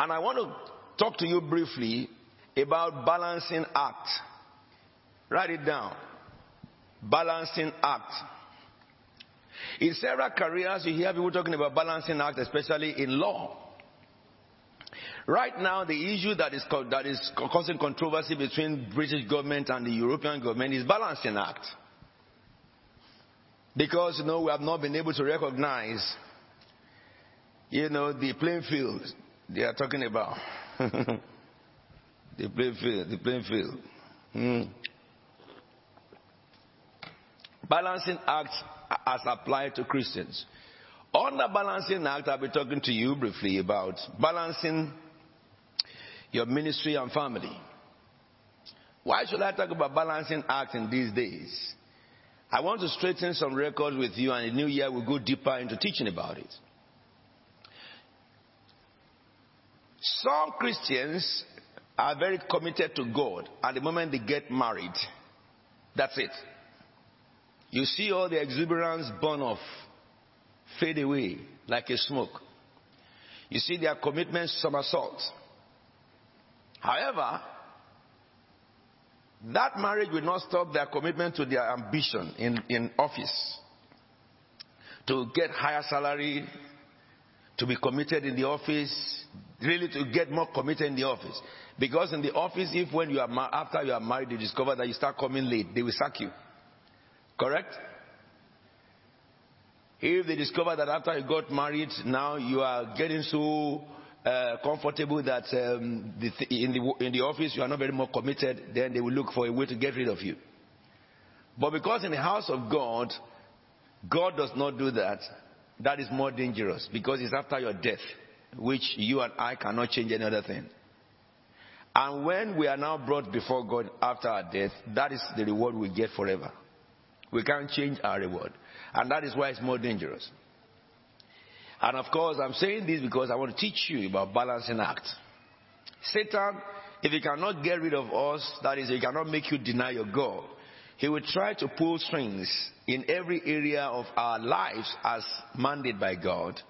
And I want to talk to you briefly about balancing act. Write it down. Balancing act. In several careers, you hear people talking about balancing act, especially in law. Right now, the issue that is, that is causing controversy between British government and the European government is balancing act. Because, you know, we have not been able to recognize, you know, the playing field they are talking about. the playing field, the playing field. Hmm. Balancing act as applied to Christians. On the balancing act, I'll be talking to you briefly about balancing your ministry and family. Why should I talk about balancing act in these days? I want to straighten some records with you, and the new year we'll go deeper into teaching about it. Some Christians are very committed to God at the moment they get married. That's it. You see all the exuberance burn off, fade away like a smoke. You see their commitment somersault. However, that marriage will not stop their commitment to their ambition in, in office. To get higher salary, to be committed in the office, really to get more committed in the office. Because in the office, if when you are after you are married, you discover that you start coming late, they will sack you. Correct? If they discover that after you got married, now you are getting so uh, comfortable that um, the th- in, the, in the office you are not very more committed, then they will look for a way to get rid of you. But because in the house of God, God does not do that, that is more dangerous because it's after your death, which you and I cannot change any other thing. And when we are now brought before God after our death, that is the reward we get forever. We can't change our reward. And that is why it's more dangerous. And of course, I'm saying this because I want to teach you about balancing act. Satan, if he cannot get rid of us, that is, he cannot make you deny your God, he will try to pull strings in every area of our lives as mandated by God.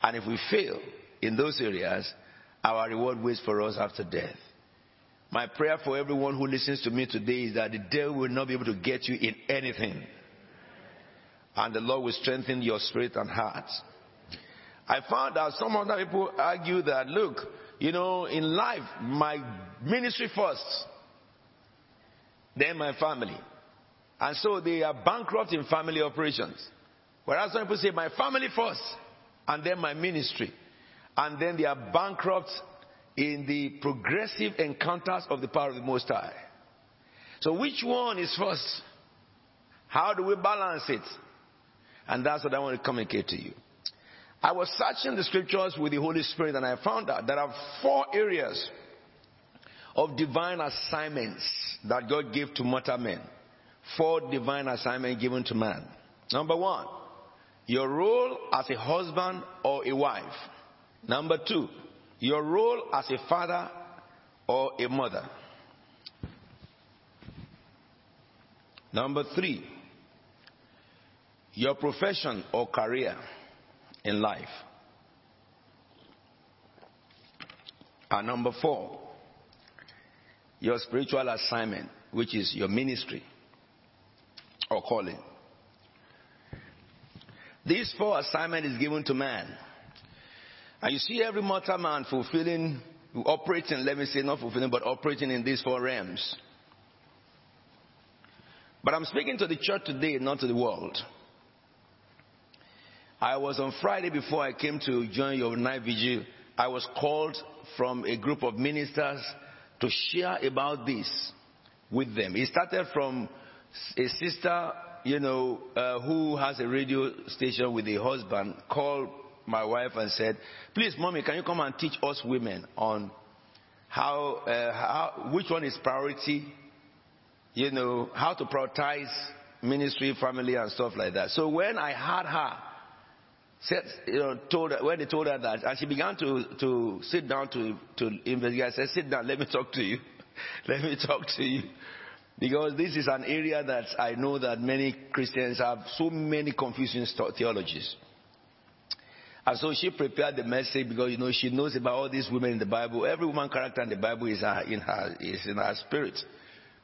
And if we fail in those areas, our reward waits for us after death. My prayer for everyone who listens to me today is that the devil will not be able to get you in anything. And the Lord will strengthen your spirit and heart. I found that some other people argue that, look, you know, in life, my ministry first, then my family. And so they are bankrupt in family operations. Whereas some people say, my family first, and then my ministry. And then they are bankrupt in the progressive encounters of the power of the Most High. So which one is first? How do we balance it? And that's what I want to communicate to you. I was searching the scriptures with the Holy Spirit and I found out there are four areas of divine assignments that God gave to mortal men. Four divine assignments given to man. Number one, your role as a husband or a wife. Number two, your role as a father or a mother. Number three, your profession or career in life. And number four, your spiritual assignment, which is your ministry or calling. These four assignment is given to man. And you see every mortal man fulfilling, operating, let me say not fulfilling, but operating in these four realms. But I'm speaking to the church today, not to the world. I was on Friday before I came to join your night vigil. I was called from a group of ministers to share about this with them. It started from a sister, you know, uh, who has a radio station with a husband, called my wife and said, "Please, mommy, can you come and teach us women on how, uh, how which one is priority? You know, how to prioritize ministry, family, and stuff like that." So when I had her said, you know, told her, when they told her that, and she began to, to sit down to, to investigate, I said, sit down, let me talk to you. let me talk to you. Because this is an area that I know that many Christians have so many confusing theologies. And so she prepared the message because you know she knows about all these women in the Bible. Every woman character in the Bible is her, in her is in her spirit,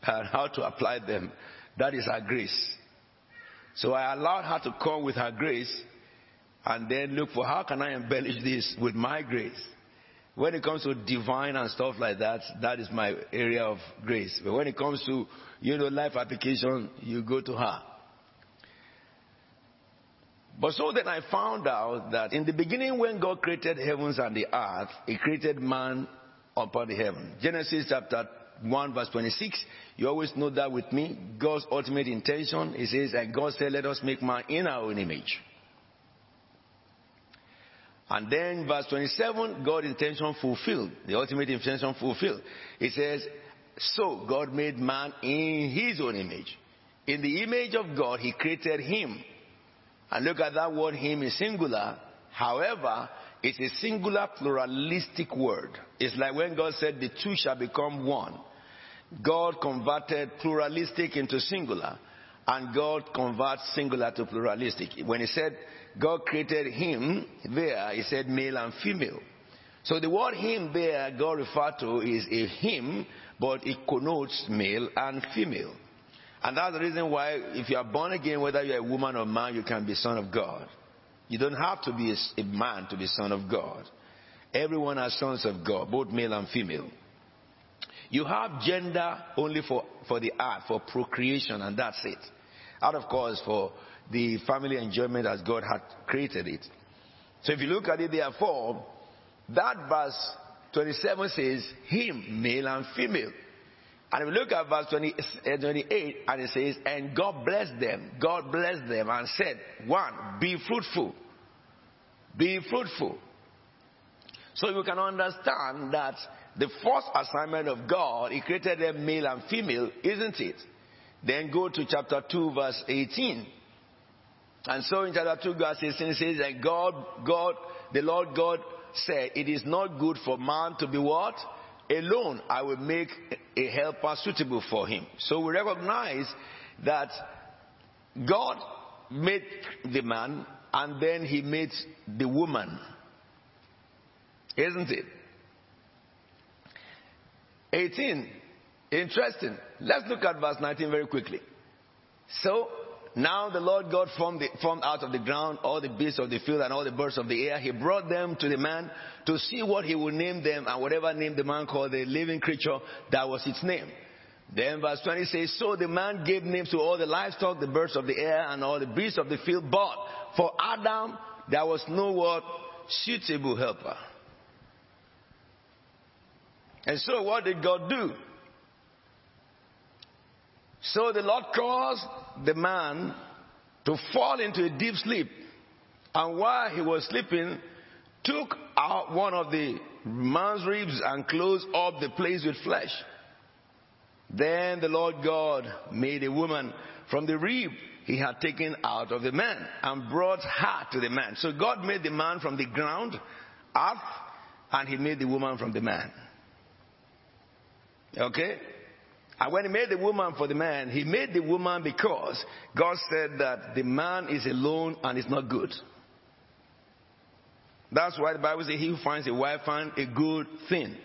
and how to apply them. That is her grace. So I allowed her to come with her grace, and then look for how can I embellish this with my grace. When it comes to divine and stuff like that, that is my area of grace. But when it comes to you know life application, you go to her. But so then I found out that in the beginning, when God created heavens and the earth, He created man upon the heaven. Genesis chapter 1 verse 26. You always know that with me. God's ultimate intention, He says, and God said, let us make man in our own image. And then verse 27, God's intention fulfilled. The ultimate intention fulfilled. It says, so God made man in His own image. In the image of God, He created him. And look at that word him is singular. However, it's a singular pluralistic word. It's like when God said the two shall become one. God converted pluralistic into singular. And God converts singular to pluralistic. When he said God created him there, he said male and female. So the word him there God referred to is a him, but it connotes male and female. And that's the reason why, if you are born again, whether you're a woman or man, you can be son of God. You don't have to be a, man to be son of God. Everyone has sons of God, both male and female. You have gender only for, for the art, for procreation, and that's it. Out of course for the family enjoyment as God had created it. So if you look at it, therefore, that verse 27 says, Him, male and female. And if we look at verse 20, uh, 28, and it says, And God blessed them. God blessed them and said, One, be fruitful. Be fruitful. So you can understand that the first assignment of God, He created them male and female, isn't it? Then go to chapter 2, verse 18. And so in chapter 2, verse 18, it says that God, God, the Lord God said, It is not good for man to be what? Alone I will make a helper suitable for him. So we recognize that God made the man and then he made the woman. Isn't it? 18. Interesting. Let's look at verse 19 very quickly. So now the Lord God formed, the, formed, out of the ground all the beasts of the field and all the birds of the air. He brought them to the man to see what he would name them, and whatever name the man called the living creature, that was its name. Then verse 20 says, So the man gave names to all the livestock, the birds of the air, and all the beasts of the field. But for Adam, there was no what suitable helper. And so what did God do? So the Lord caused the man to fall into a deep sleep. And while he was sleeping, took out one of the man's ribs and closed up the place with flesh. Then the Lord God made a woman from the rib he had taken out of the man and brought her to the man. So God made the man from the ground, earth, and he made the woman from the man. Okay? And when he made the woman for the man, he made the woman because God said that the man is alone and is not good. That's why the Bible says he who finds a wife finds a good thing.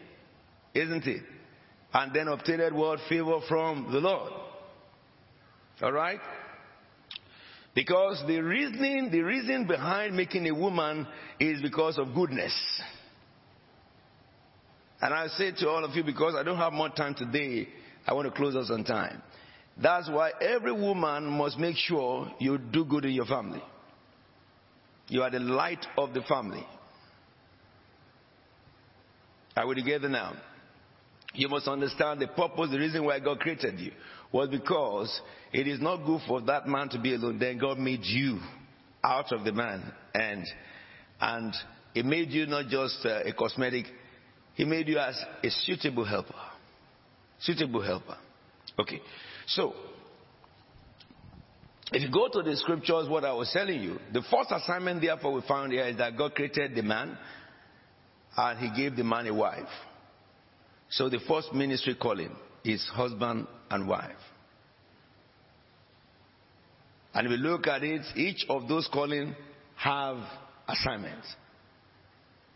Isn't it? And then obtained what? Favor from the Lord. Alright? Because the reasoning, the reason behind making a woman is because of goodness. And I say to all of you, because I don't have more time today, I want to close us on time. That's why every woman must make sure you do good in your family. You are the light of the family. Are we together now? You must understand the purpose, the reason why God created you was because it is not good for that man to be alone. Then God made you out of the man and, and it made you not just uh, a cosmetic, He made you as a suitable helper. Suitable helper. Okay. So, if you go to the scriptures, what I was telling you, the first assignment therefore we found here is that God created the man and he gave the man a wife. So the first ministry calling is husband and wife. And if we look at it, each of those calling have assignments.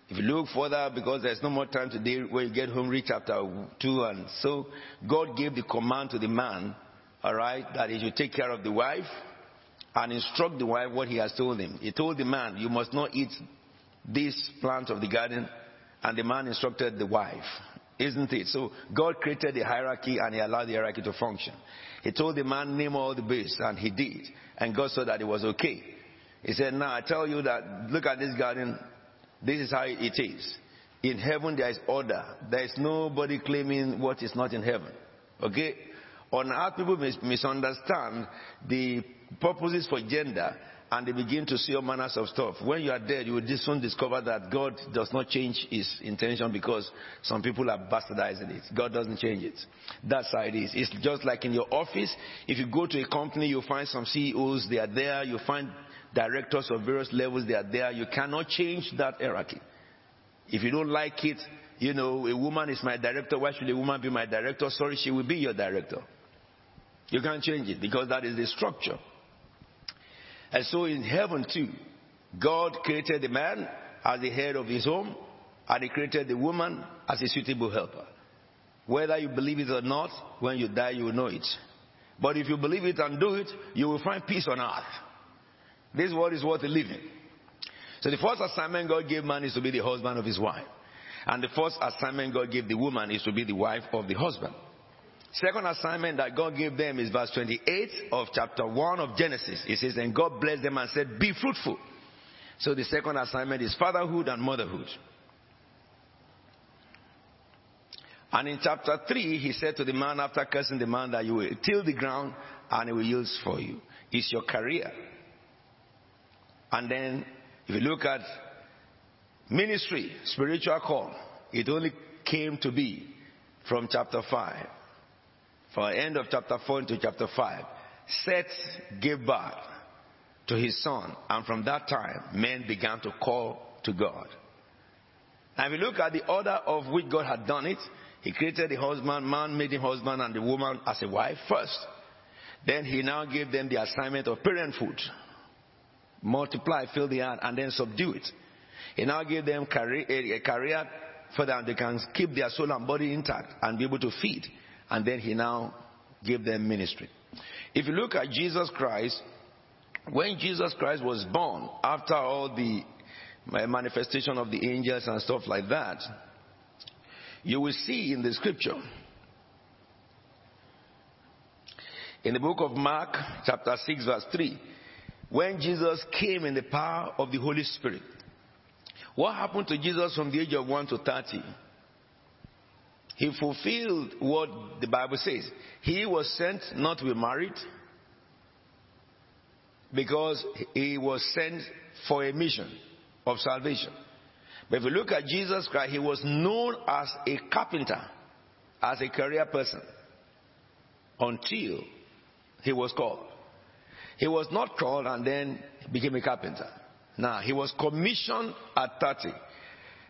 If you look further, because there's no more time today, when you get home, read chapter 2. And so God gave the command to the man, all right, that he should take care of the wife and instruct the wife what he has told him. He told the man, You must not eat this plant of the garden. And the man instructed the wife. Isn't it? So God created a hierarchy and he allowed the hierarchy to function. He told the man, name all the beasts, and he did. And God saw that it was okay. He said, now I tell you that, look at this garden. This is how it is. In heaven there is order. There is nobody claiming what is not in heaven. Okay? On earth people misunderstand the purposes for gender and they begin to see all manners of stuff. When you are dead, you will soon discover that God does not change his intention because some people are bastardizing it. God doesn't change it. That's how it is. It's just like in your office. If you go to a company, you find some CEOs, they are there. You find directors of various levels, they are there. You cannot change that hierarchy. If you don't like it, you know, a woman is my director. Why should a woman be my director? Sorry, she will be your director. You can't change it because that is the structure. And so in heaven too, God created the man as the head of his home, and he created the woman as a suitable helper. Whether you believe it or not, when you die, you will know it. But if you believe it and do it, you will find peace on earth. This world is worth living. So the first assignment God gave man is to be the husband of his wife. And the first assignment God gave the woman is to be the wife of the husband. Second assignment that God gave them is verse 28 of chapter 1 of Genesis. It says, And God blessed them and said, Be fruitful. So the second assignment is fatherhood and motherhood. And in chapter 3, he said to the man, after cursing the man, that you will till the ground and it will yield for you. It's your career. And then, if you look at ministry, spiritual call, it only came to be from chapter 5 from end of chapter 4 into chapter 5, Seth gave birth to his son, and from that time, men began to call to God. And if you look at the order of which God had done it. He created the husband, man made him husband, and the woman as a wife first. Then he now gave them the assignment of parenthood. Multiply, fill the earth, and then subdue it. He now gave them a career for that they can keep their soul and body intact and be able to feed and then he now gave them ministry. If you look at Jesus Christ, when Jesus Christ was born, after all the uh, manifestation of the angels and stuff like that, you will see in the scripture, in the book of Mark, chapter 6, verse 3, when Jesus came in the power of the Holy Spirit, what happened to Jesus from the age of 1 to 30? he fulfilled what the Bible says. He was sent not to be married because he was sent for a mission of salvation. But if you look at Jesus Christ, he was known as a carpenter, as a career person, until he was called. He was not called and then became a carpenter. Now, he was commissioned at 30.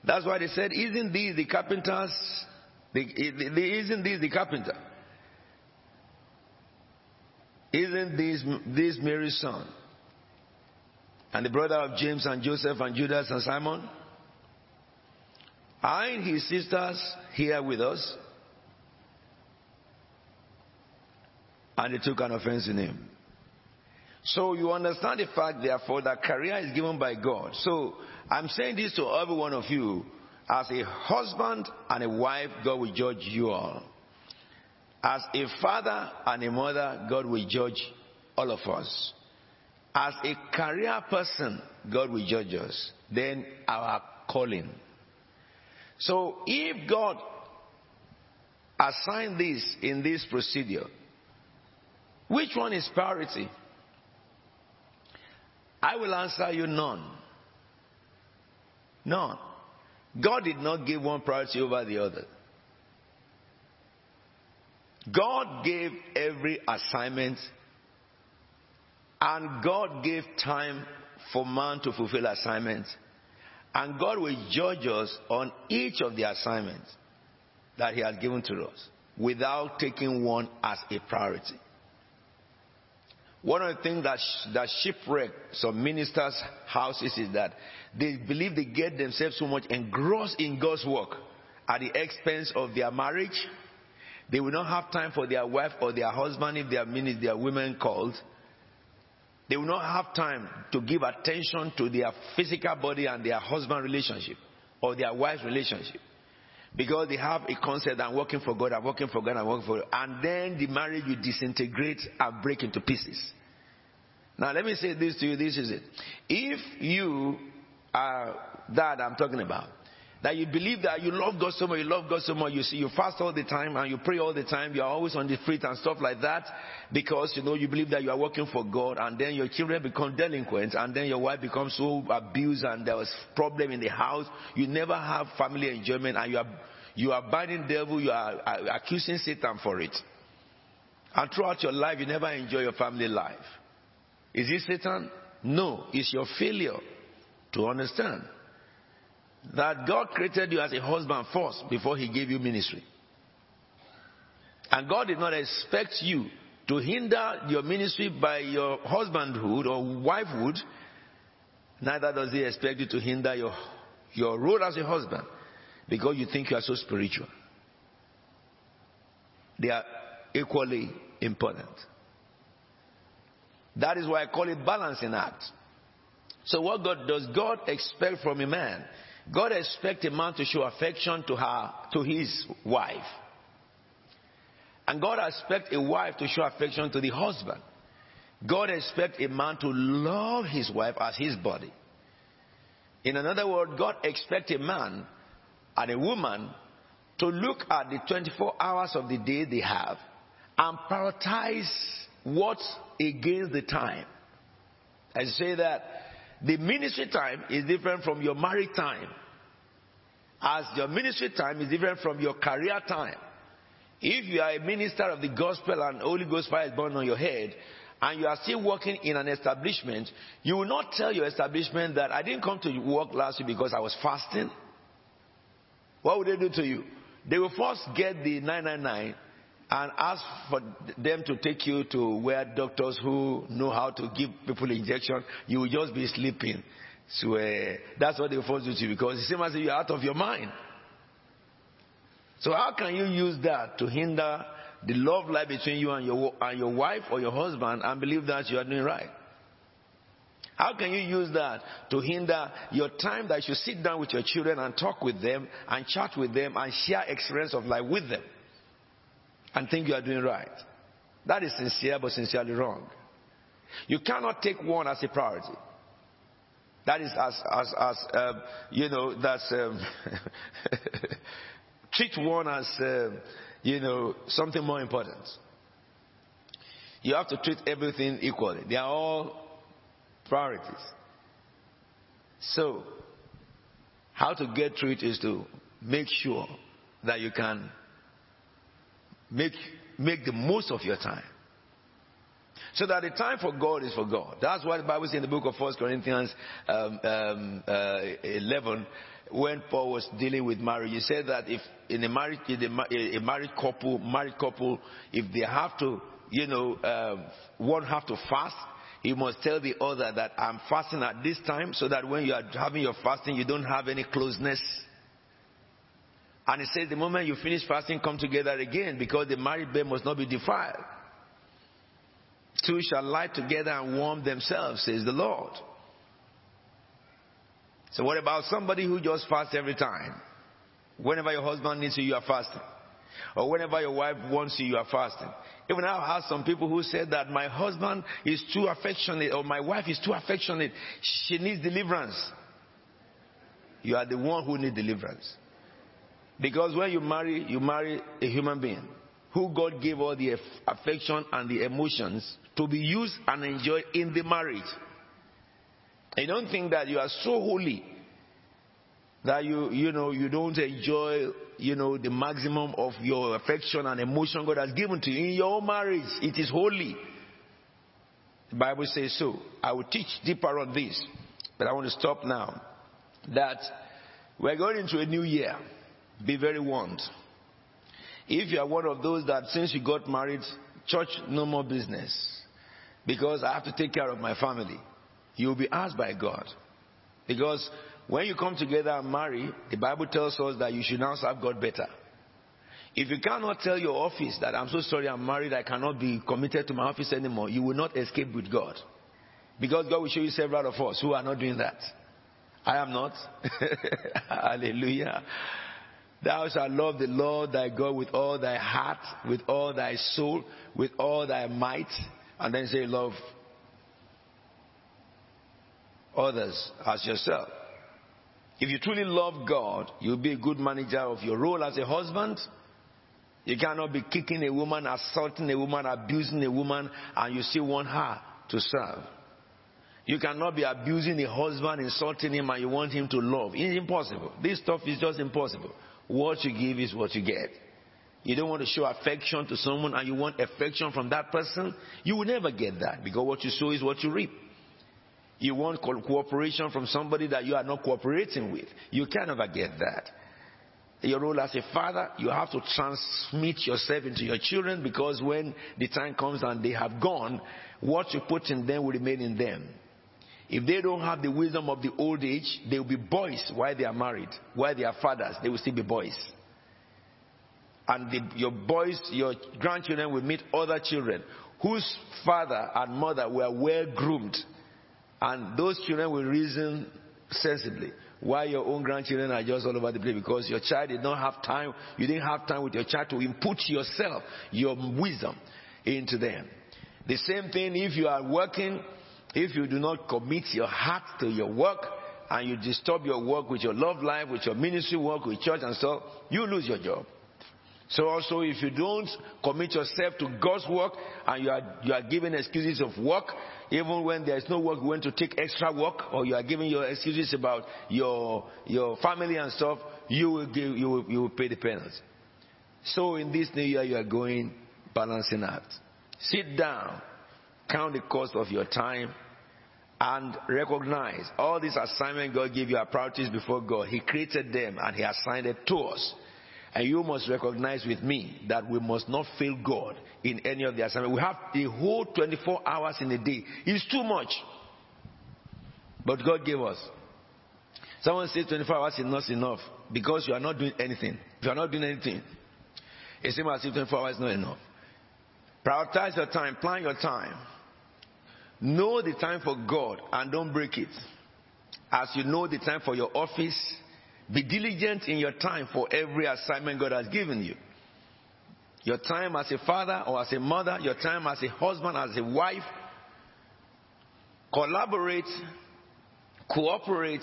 That's why they said, Isn't this the carpenters isn't this the carpenter? Isn't this, this Mary's son? And the brother of James and Joseph and Judas and Simon? Aren't his sisters here with us? And they took an offense in him. So you understand the fact, therefore, that career is given by God. So I'm saying this to every one of you as a husband and a wife, God will judge you all. As a father and a mother, God will judge all of us. As a career person, God will judge us. Then our calling. So if God assigned this in this procedure, which one is priority? I will answer you none. None. God did not give one priority over the other. God gave every assignment and God gave time for man to fulfill assignments. And God will judge us on each of the assignments that He has given to us without taking one as a priority. One of the things that, sh- that shipwreck some ministers' houses is that they believe they get themselves so much engrossed in God's work at the expense of their marriage. They will not have time for their wife or their husband if they are ministers, they women called. They will not have time to give attention to their physical body and their husband relationship or their wife relationship. Because they have a concept, I'm working for God, I'm working for God, I'm working for God. And then the marriage will disintegrate and break into pieces. Now let me say this to you, this is it. If you are that I'm talking about, that you believe that you love God so much, you love God so much, you see, you fast all the time and you pray all the time, you are always on the street and stuff like that, because you know you believe that you are working for God, and then your children become delinquents, and then your wife becomes so abused, and there was problem in the house. You never have family enjoyment, and you are you are binding devil, you are uh, accusing Satan for it, and throughout your life you never enjoy your family life. Is it Satan? No, it's your failure to understand that God created you as a husband first before he gave you ministry. And God did not expect you to hinder your ministry by your husbandhood or wifehood. Neither does he expect you to hinder your, your role as a husband because you think you are so spiritual. They are equally important. That is why I call it balancing act. So what God does God expect from a man? God expects a man to show affection to her, to his wife. And God expects a wife to show affection to the husband. God expects a man to love his wife as his body. In another word, God expects a man and a woman to look at the 24 hours of the day they have and prioritize what's against the time. I say that the ministry time is different from your married time. As your ministry time is different from your career time. If you are a minister of the gospel and Holy Ghost fire is born on your head, and you are still working in an establishment, you will not tell your establishment that I didn't come to work last week because I was fasting. What would they do to you? They will first get the 999 and ask for them to take you to where doctors who know how to give people injection, you will just be sleeping. So uh, that's what they force you to because it's same as if you're out of your mind. So how can you use that to hinder the love life between you and your, and your wife or your husband and believe that you are doing right? How can you use that to hinder your time that you sit down with your children and talk with them and chat with them and share experience of life with them? And think you are doing right. That is sincere but sincerely wrong. You cannot take one as a priority. That is as, as, as um, you know, that's, um, treat one as, um, you know, something more important. You have to treat everything equally. They are all priorities. So, how to get through it is to make sure that you can Make, make the most of your time. So that the time for God is for God. That's what the Bible says in the book of 1 Corinthians um, um, uh, 11, when Paul was dealing with marriage. He said that if in a married, a, married couple, married couple, if they have to, you know, uh, one have to fast, he must tell the other that I'm fasting at this time so that when you are having your fasting, you don't have any closeness and it says the moment you finish fasting, come together again because the married bed must not be defiled. Two shall lie together and warm themselves, says the Lord. So what about somebody who just fasts every time? Whenever your husband needs you, you are fasting. Or whenever your wife wants you, you are fasting. Even I have some people who said that my husband is too affectionate or my wife is too affectionate. She needs deliverance. You are the one who needs deliverance. Because when you marry, you marry a human being who God gave all the affection and the emotions to be used and enjoyed in the marriage. I don't think that you are so holy that you, you know, you don't enjoy, you know, the maximum of your affection and emotion God has given to you in your marriage. It is holy. The Bible says so. I will teach deeper on this, but I want to stop now. That we're going into a new year be very warned. If you are one of those that since you got married, church no more business. because I have to take care of my family. You will be asked by God. Because when you come together and marry, the Bible tells us that you should now serve God better. If you cannot tell your office that I'm so sorry I'm married, I cannot be committed to my office anymore, you will not escape with God. Because God will show you several of us who are not doing that. I am not. Hallelujah. Thou shalt love the Lord thy God with all thy heart, with all thy soul, with all thy might, and then say, Love others as yourself. If you truly love God, you'll be a good manager of your role as a husband. You cannot be kicking a woman, assaulting a woman, abusing a woman, and you still want her to serve. You cannot be abusing a husband, insulting him, and you want him to love. It's impossible. This stuff is just impossible. What you give is what you get. You don't want to show affection to someone and you want affection from that person, you will never get that because what you sow is what you reap. You want co- cooperation from somebody that you are not cooperating with. You can never get that. Your role as a father, you have to transmit yourself into your children because when the time comes and they have gone, what you put in them will remain in them. If they don't have the wisdom of the old age, they will be boys while they are married. While they are fathers, they will still be boys. And the, your boys, your grandchildren will meet other children whose father and mother were well groomed. And those children will reason sensibly. Why your own grandchildren are just all over the place because your child did not have time, you didn't have time with your child to input yourself, your wisdom into them. The same thing if you are working if you do not commit your heart to your work and you disturb your work with your love life, with your ministry work, with church and stuff, you lose your job. So also if you don't commit yourself to God's work and you are, you are giving excuses of work, even when there is no work, you want to take extra work or you are giving your excuses about your, your family and stuff, you will, give, you, will, you will pay the penalty. So in this new year, you are going balancing out. Sit down count the cost of your time, and recognize all these assignments God gave you are priorities before God. He created them and He assigned it to us. And you must recognize with me that we must not fail God in any of the assignments. We have the whole 24 hours in a day. It's too much. But God gave us. Someone says 24 hours is not enough because you are not doing anything. If you are not doing anything, it seems as if 24 hours is not enough. Prioritize your time, plan your time. Know the time for God and don't break it. As you know the time for your office, be diligent in your time for every assignment God has given you. Your time as a father or as a mother, your time as a husband, as a wife. Collaborate, cooperate,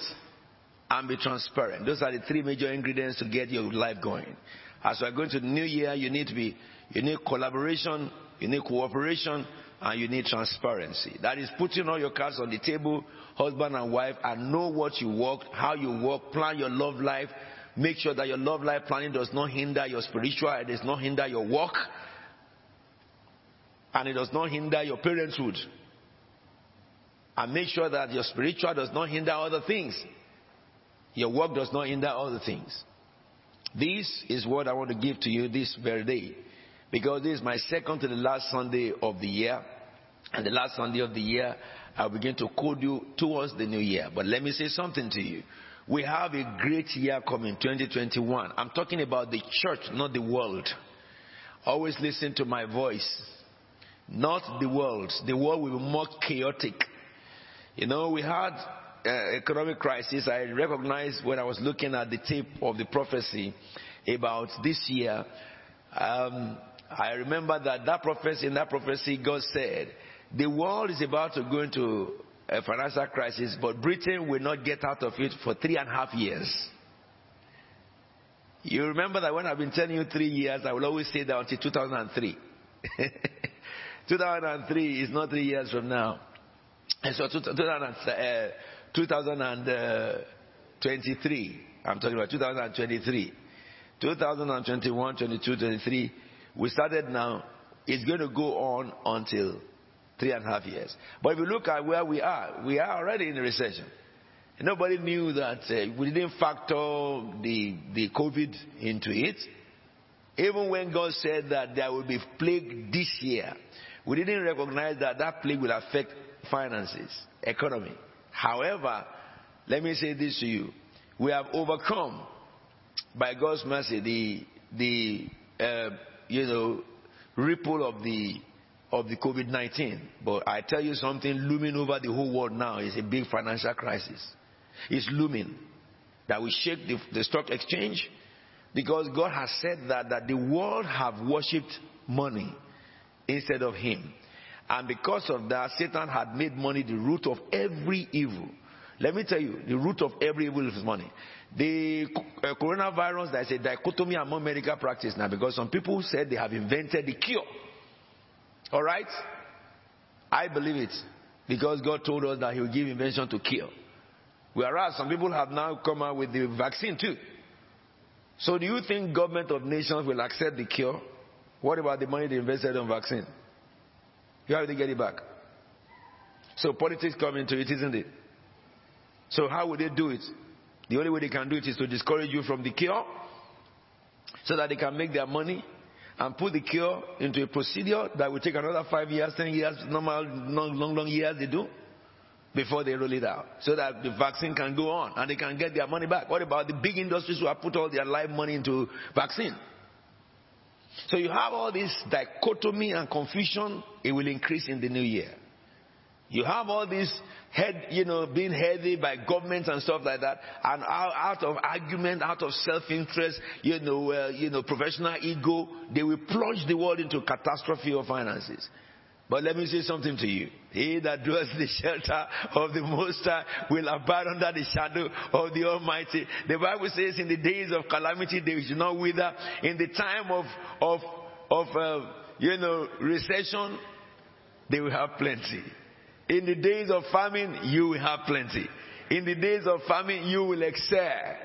and be transparent. Those are the three major ingredients to get your life going. As we are going to the new year, you need to be, you need collaboration, you need cooperation, and you need transparency. That is putting all your cards on the table, husband and wife, and know what you work, how you work, plan your love life. Make sure that your love life planning does not hinder your spiritual, it does not hinder your work, and it does not hinder your parenthood. And make sure that your spiritual does not hinder other things. Your work does not hinder other things. This is what I want to give to you this very day. Because this is my second to the last Sunday of the year. And the last Sunday of the year, I'll begin to code you towards the new year. But let me say something to you. We have a great year coming, 2021. I'm talking about the church, not the world. Always listen to my voice. Not the world. The world will be more chaotic. You know, we had uh, economic crisis. I recognized when I was looking at the tape of the prophecy about this year. Um, I remember that that prophecy, in that prophecy, God said, the world is about to go into a financial crisis, but Britain will not get out of it for three and a half years. You remember that when I've been telling you three years, I will always say that until 2003. 2003 is not three years from now. And so 2023, uh, uh, I'm talking about 2023. 2021, 22, 23, we started now. It's going to go on until three and a half years. But if you look at where we are, we are already in a recession. Nobody knew that uh, we didn't factor the, the COVID into it. Even when God said that there will be plague this year, We didn't recognize that that plague will affect finances, economy. However, let me say this to you. We have overcome, by God's mercy, the, the uh, you know, ripple of the, of the COVID-19. But I tell you something looming over the whole world now is a big financial crisis. It's looming. That will shake the, the stock exchange because God has said that, that the world have worshipped money instead of Him. And because of that, Satan had made money the root of every evil. Let me tell you, the root of every evil is money. The uh, coronavirus, there's a dichotomy among medical practice now because some people said they have invented the cure. Alright? I believe it because God told us that He will give invention to cure. Whereas some people have now come out with the vaccine too. So do you think government of nations will accept the cure? What about the money they invested on vaccine? You have to get it back. So politics come into it, isn't it? So how would they do it? The only way they can do it is to discourage you from the cure so that they can make their money and put the cure into a procedure that will take another five years, ten years, normal, long, long, long years they do before they roll it out so that the vaccine can go on and they can get their money back. What about the big industries who have put all their life money into vaccine? So you have all this dichotomy and confusion, it will increase in the new year. You have all this head, you know, being heavy by governments and stuff like that, and out, of argument, out of self-interest, you know, uh, you know, professional ego, they will plunge the world into catastrophe of finances. But let me say something to you. He that dwells in the shelter of the Most High will abide under the shadow of the Almighty. The Bible says in the days of calamity they should not wither. In the time of, of, of uh, you know, recession, they will have plenty. In the days of famine, you will have plenty. In the days of famine, you will excel.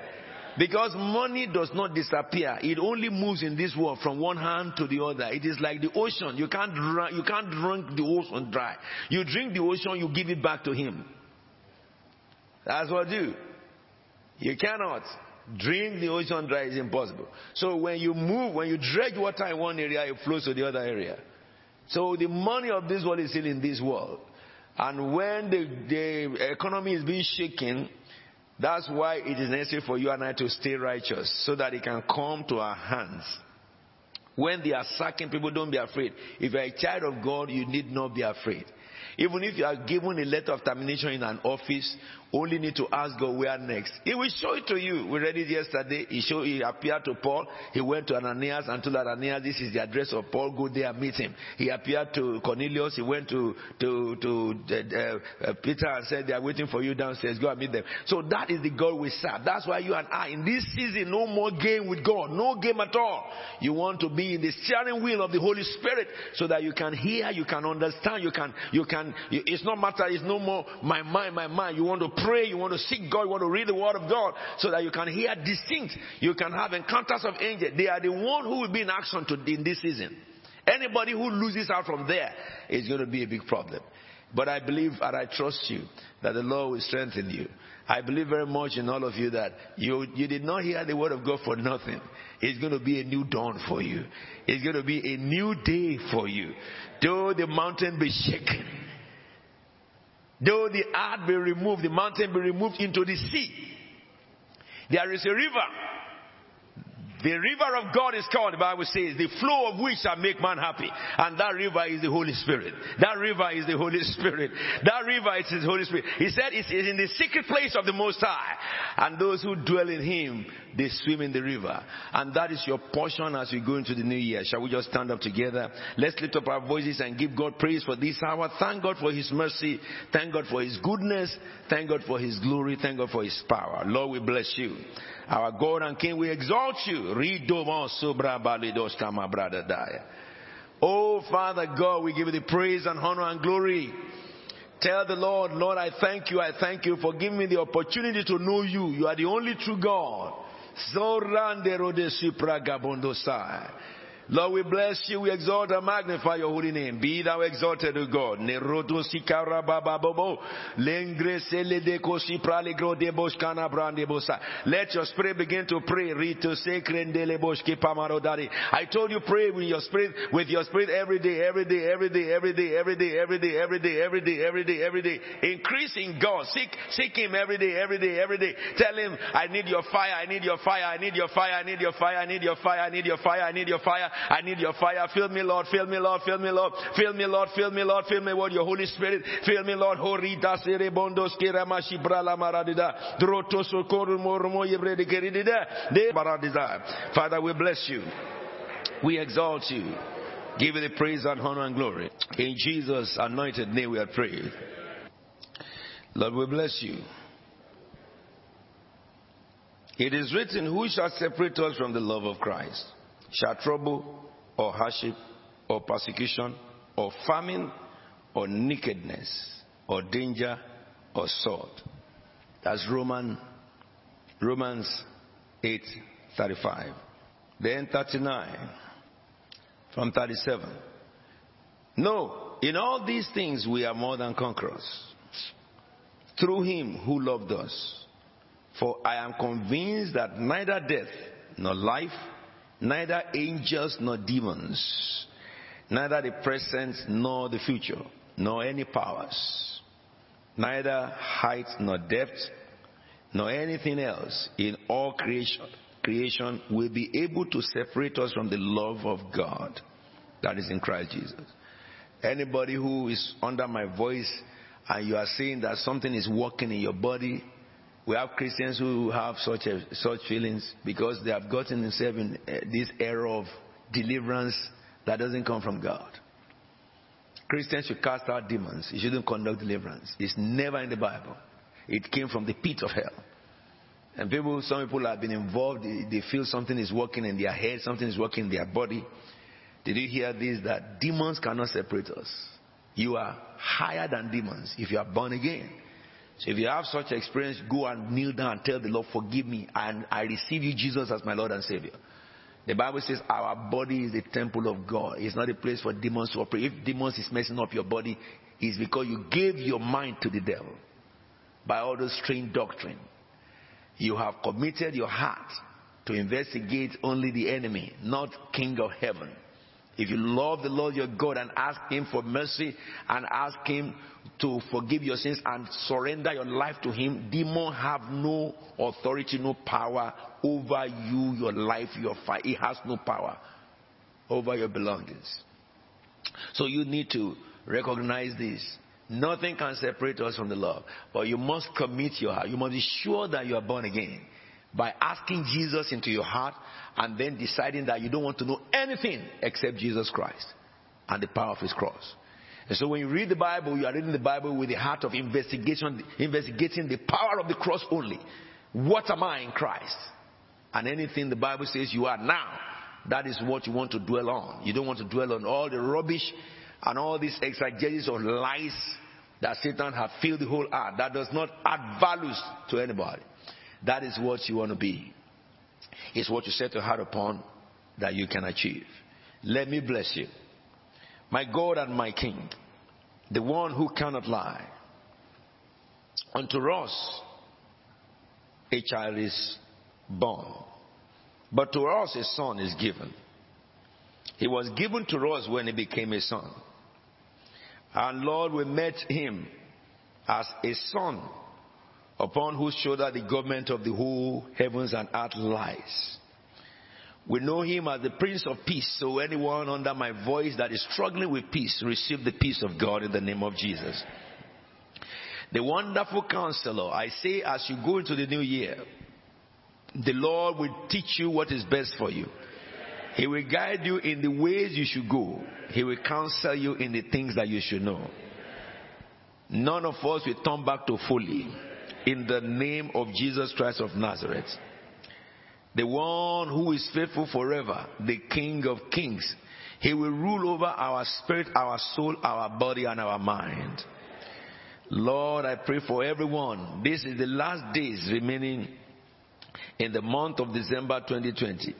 Because money does not disappear. It only moves in this world from one hand to the other. It is like the ocean. You can't, you can't drink the ocean dry. You drink the ocean, you give it back to him. That's what you do. You cannot. Drink the ocean dry is impossible. So when you move, when you dredge water in one area, it flows to the other area. So the money of this world is still in this world. And when the, the economy is being shaken, that's why it is necessary for you and I to stay righteous so that it can come to our hands. When they are sacking people, don't be afraid. If you're a child of God, you need not be afraid. Even if you are given a letter of termination in an office, only need to ask God where next. He will show it to you. We read it yesterday. He showed, he appeared to Paul. He went to Ananias and told Ananias, this is the address of Paul. Go there and meet him. He appeared to Cornelius. He went to, to, to uh, uh, Peter and said, they are waiting for you downstairs. Go and meet them. So that is the God we serve. That's why you and I, in this season, no more game with God. No game at all. You want to be in the steering wheel of the Holy Spirit so that you can hear, you can understand, you can, you can it's not matter, it's no more my mind, my mind. You want to pray, you want to seek God, you want to read the word of God so that you can hear distinct. You can have encounters of angels. They are the one who will be in action to, in this season. Anybody who loses out from there is going to be a big problem. But I believe and I trust you that the Lord will strengthen you. I believe very much in all of you that you, you did not hear the word of God for nothing. It's going to be a new dawn for you. It's going to be a new day for you. Though the mountain be shaken, though the earth be removed, the mountain be removed into the sea, there is a river the river of God is called, the Bible says, the flow of which shall make man happy. And that river is the Holy Spirit. That river is the Holy Spirit. That river is the Holy Spirit. He said it's, in the secret place of the Most High. And those who dwell in Him, they swim in the river. And that is your portion as we go into the new year. Shall we just stand up together? Let's lift up our voices and give God praise for this hour. Thank God for His mercy. Thank God for His goodness. Thank God for His glory. Thank God for His power. Lord, we bless you. Our God and King, we exalt you. Oh, Father God, we give you the praise and honor and glory. Tell the Lord, Lord, I thank you. I thank you for giving me the opportunity to know you. You are the only true God. Lord, we bless you, we exalt and magnify your holy name. Be thou exalted, O God. Brandebosa. Let your spirit begin to pray. Rito pamarodari. I told you pray with your spirit, with your spirit every day, every day, every day, every day, every day, every day, every day, every day, every day, every day. Increase in God. Seek, seek Him every day, every day, every day. Tell Him, I need your fire, I need your fire, I need your fire, I need your fire, I need your fire, I need your fire. I need your fire. Fill me, Lord. Fill me, Lord. Fill me, Lord. Fill me, Lord. Fill me, Lord. Fill me with your Holy Spirit. Fill me, Lord. Horita serebondos kiramashi brala maradida. Droto sokoru moromo yebrede keridida. De baradida. Father, we bless you. We exalt you. Give you the praise and honor and glory. In Jesus' anointed name we are prayed. Lord, we bless you. It is written, Who shall separate us from the love of Christ? Shall trouble or hardship or persecution or famine or nakedness or danger or sword? That's Roman, Romans 8:35. Then 39 from 37. No, in all these things we are more than conquerors through him who loved us. For I am convinced that neither death nor life, neither angels nor demons, neither the present nor the future, nor any powers, neither height nor depth, nor anything else in all creation, creation will be able to separate us from the love of God that is in Christ Jesus. Anybody who is under my voice and you are saying that something is working in your body, we have Christians who have such a, such feelings because they have gotten themselves in uh, this era of deliverance that doesn't come from God. Christians should cast out demons. You shouldn't conduct deliverance. It's never in the Bible. It came from the pit of hell. And people, some people have been involved. They feel something is working in their head, something is working in their body. Did you hear this? That demons cannot separate us. You are higher than demons if you are born again. So if you have such experience, go and kneel down and tell the Lord, forgive me, and I receive you, Jesus, as my Lord and Savior. The Bible says our body is the temple of God. It's not a place for demons to operate. If demons is messing up your body, it's because you gave your mind to the devil by all those strange doctrine. You have committed your heart to investigate only the enemy, not King of heaven. If you love the Lord your God and ask Him for mercy and ask Him to forgive your sins and surrender your life to Him, demon have no authority, no power over you, your life, your fight. It has no power over your belongings. So you need to recognize this. Nothing can separate us from the love. But you must commit your heart. You must be sure that you are born again by asking Jesus into your heart and then deciding that you don't want to know anything except Jesus Christ and the power of his cross. And so when you read the Bible, you are reading the Bible with the heart of investigation, investigating the power of the cross only. What am I in Christ? And anything the Bible says you are now, that is what you want to dwell on. You don't want to dwell on all the rubbish and all these exegesis lies that Satan has filled the whole earth. That does not add values to anybody. That is what you want to be. It's what you set your heart upon that you can achieve. Let me bless you. My God and my King, the one who cannot lie. Unto us a child is born, but to us a son is given. He was given to us when he became a son. And Lord, we met him as a son upon whose shoulder the government of the whole heavens and earth lies. We know him as the Prince of Peace. So anyone under my voice that is struggling with peace, receive the peace of God in the name of Jesus. The wonderful counselor, I say as you go into the new year, the Lord will teach you what is best for you. He will guide you in the ways you should go. He will counsel you in the things that you should know. None of us will turn back to folly in the name of Jesus Christ of Nazareth. The one who is faithful forever, the King of kings. He will rule over our spirit, our soul, our body, and our mind. Lord, I pray for everyone. This is the last days remaining in the month of December 2020.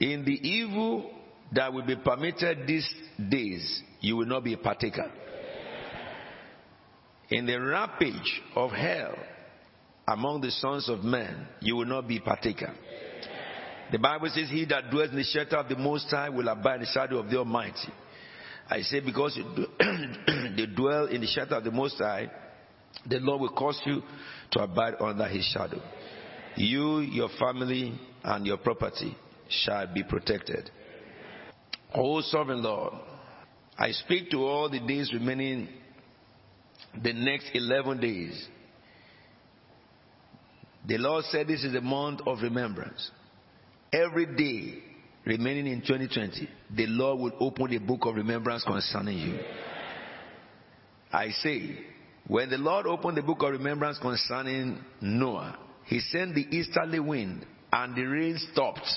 In the evil that will be permitted these days, you will not be a partaker. In the rampage of hell among the sons of men, you will not be partaker. The Bible says, He that dwells in the shelter of the Most High will abide in the shadow of the Almighty. I say, because they dwell in the shelter of the Most High, the Lord will cause you to abide under His shadow. You, your family, and your property shall be protected. O sovereign Lord, I speak to all the days remaining, the next 11 days. The Lord said this is a month of remembrance. Every day remaining in 2020, the Lord will open the book of remembrance concerning you. I say, when the Lord opened the book of remembrance concerning Noah, he sent the easterly wind, and the rain stopped,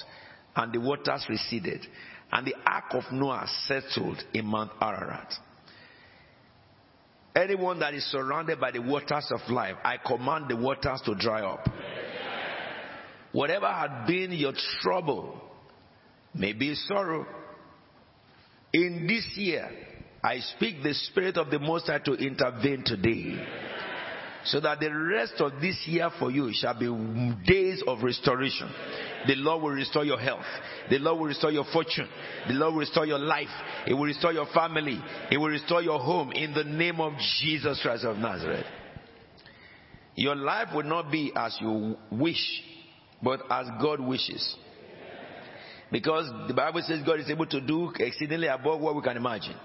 and the waters receded, and the ark of Noah settled in Mount Ararat. Anyone that is surrounded by the waters of life, I command the waters to dry up. Whatever had been your trouble, maybe sorrow, in this year, I speak the Spirit of the Most High to intervene today. So that the rest of this year for you shall be days of restoration. The Lord will restore your health. The Lord will restore your fortune. The Lord will restore your life. He will restore your family. He will restore your home in the name of Jesus Christ of Nazareth. Your life will not be as you wish, but as God wishes. Because the Bible says God is able to do exceedingly above what we can imagine.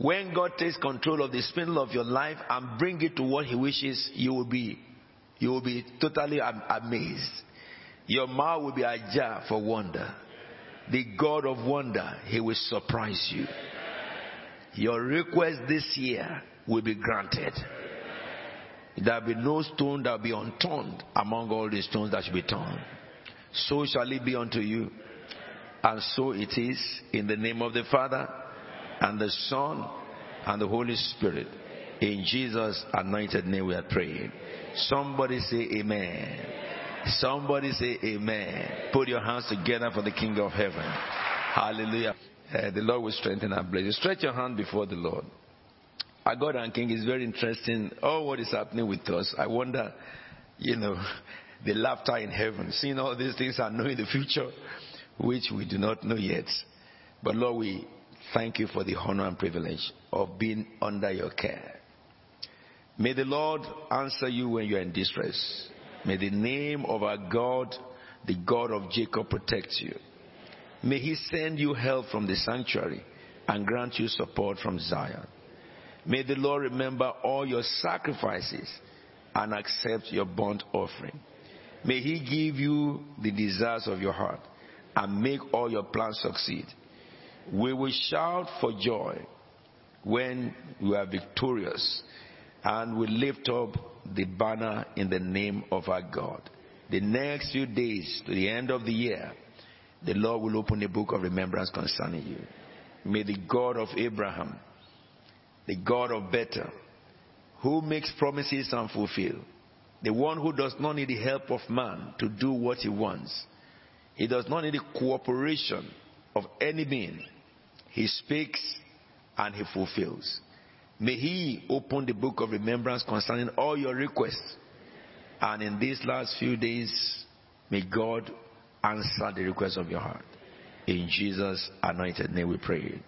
When God takes control of the spindle of your life and bring it to what He wishes, you will be, you will be totally amazed. Your mouth will be ajar for wonder. The God of wonder, He will surprise you. Your request this year will be granted. There will be no stone that will be unturned among all the stones that should be turned. So shall it be unto you. And so it is in the name of the Father and the Son and the Holy Spirit. In Jesus' anointed name we are praying. Somebody say amen. Somebody say amen. Put your hands together for the King of heaven. Hallelujah. Uh, the Lord will strengthen our blessing. Stretch your hand before the Lord. Our God and King is very interesting. All what is happening with us. I wonder, you know, the laughter in heaven, seeing all these things and knowing the future, which we do not know yet. But Lord, we thank you for the honor and privilege of being under your care. May the Lord answer you when you are in distress. May the name of our God, the God of Jacob, protect you. May he send you help from the sanctuary and grant you support from Zion. May the Lord remember all your sacrifices and accept your burnt offering. May he give you the desires of your heart and make all your plans succeed. We will shout for joy when we are victorious and we lift up the banner in the name of our God. The next few days to the end of the year, the Lord will open a book of remembrance concerning you. May the God of Abraham, the God of Bethel, who makes promises and fulfill, the one who does not need the help of man to do what he wants, he does not need the cooperation of any being. He speaks and he fulfills. May he open the book of remembrance concerning all your requests. And in these last few days, may God answer the request of your heart. In Jesus' anointed name we pray.